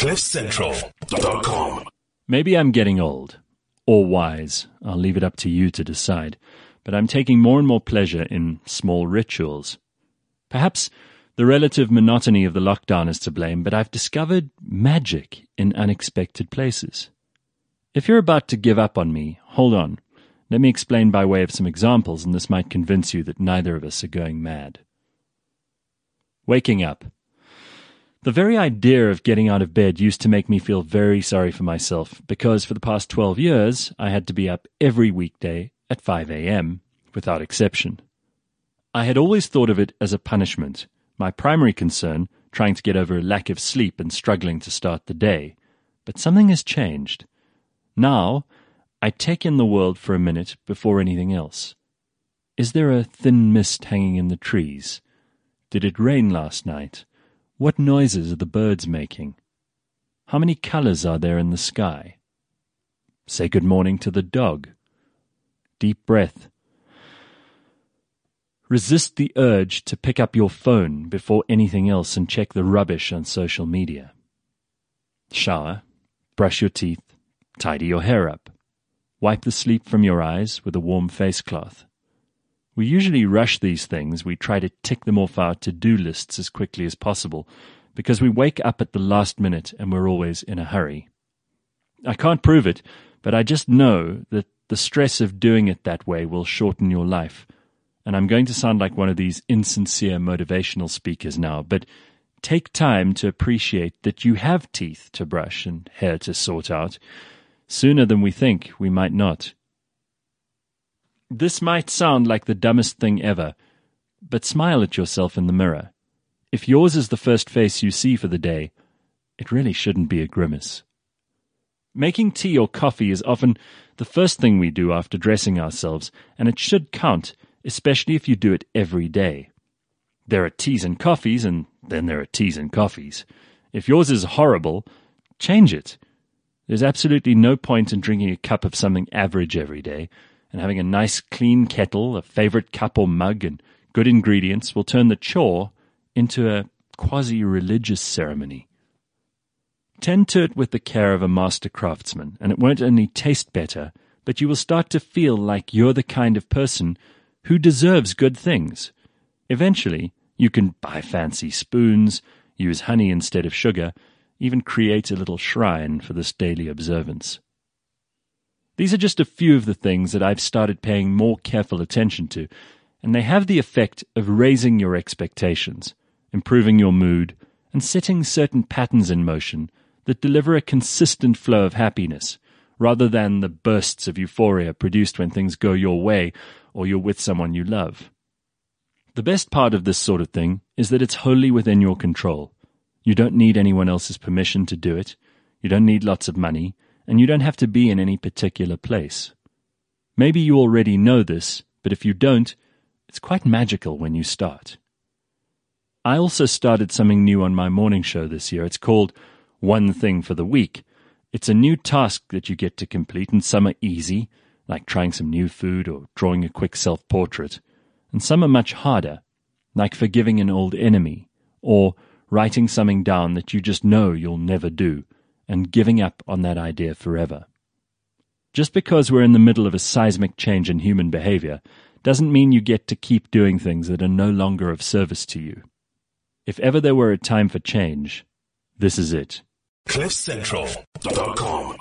CliffCentral.com. Maybe I'm getting old or wise. I'll leave it up to you to decide. But I'm taking more and more pleasure in small rituals. Perhaps the relative monotony of the lockdown is to blame, but I've discovered magic in unexpected places. If you're about to give up on me, hold on. Let me explain by way of some examples, and this might convince you that neither of us are going mad. Waking up. The very idea of getting out of bed used to make me feel very sorry for myself because for the past 12 years I had to be up every weekday at 5 a.m. without exception. I had always thought of it as a punishment, my primary concern trying to get over a lack of sleep and struggling to start the day. But something has changed. Now, I take in the world for a minute before anything else. Is there a thin mist hanging in the trees? Did it rain last night? What noises are the birds making? How many colors are there in the sky? Say good morning to the dog. Deep breath. Resist the urge to pick up your phone before anything else and check the rubbish on social media. Shower, brush your teeth, tidy your hair up, wipe the sleep from your eyes with a warm face cloth. We usually rush these things, we try to tick them off our to do lists as quickly as possible, because we wake up at the last minute and we're always in a hurry. I can't prove it, but I just know that the stress of doing it that way will shorten your life. And I'm going to sound like one of these insincere motivational speakers now, but take time to appreciate that you have teeth to brush and hair to sort out. Sooner than we think, we might not. This might sound like the dumbest thing ever, but smile at yourself in the mirror. If yours is the first face you see for the day, it really shouldn't be a grimace. Making tea or coffee is often the first thing we do after dressing ourselves, and it should count, especially if you do it every day. There are teas and coffees, and then there are teas and coffees. If yours is horrible, change it. There's absolutely no point in drinking a cup of something average every day, and having a nice clean kettle, a favorite cup or mug, and good ingredients will turn the chore into a quasi religious ceremony. Tend to it with the care of a master craftsman, and it won't only taste better, but you will start to feel like you're the kind of person who deserves good things. Eventually, you can buy fancy spoons, use honey instead of sugar, even create a little shrine for this daily observance. These are just a few of the things that I've started paying more careful attention to, and they have the effect of raising your expectations, improving your mood, and setting certain patterns in motion that deliver a consistent flow of happiness, rather than the bursts of euphoria produced when things go your way or you're with someone you love. The best part of this sort of thing is that it's wholly within your control. You don't need anyone else's permission to do it. You don't need lots of money and you don't have to be in any particular place. Maybe you already know this, but if you don't, it's quite magical when you start. I also started something new on my morning show this year. It's called One Thing for the Week. It's a new task that you get to complete, and some are easy, like trying some new food or drawing a quick self portrait, and some are much harder, like forgiving an old enemy or writing something down that you just know you'll never do and giving up on that idea forever. Just because we're in the middle of a seismic change in human behavior doesn't mean you get to keep doing things that are no longer of service to you. If ever there were a time for change, this is it. CliffCentral.com.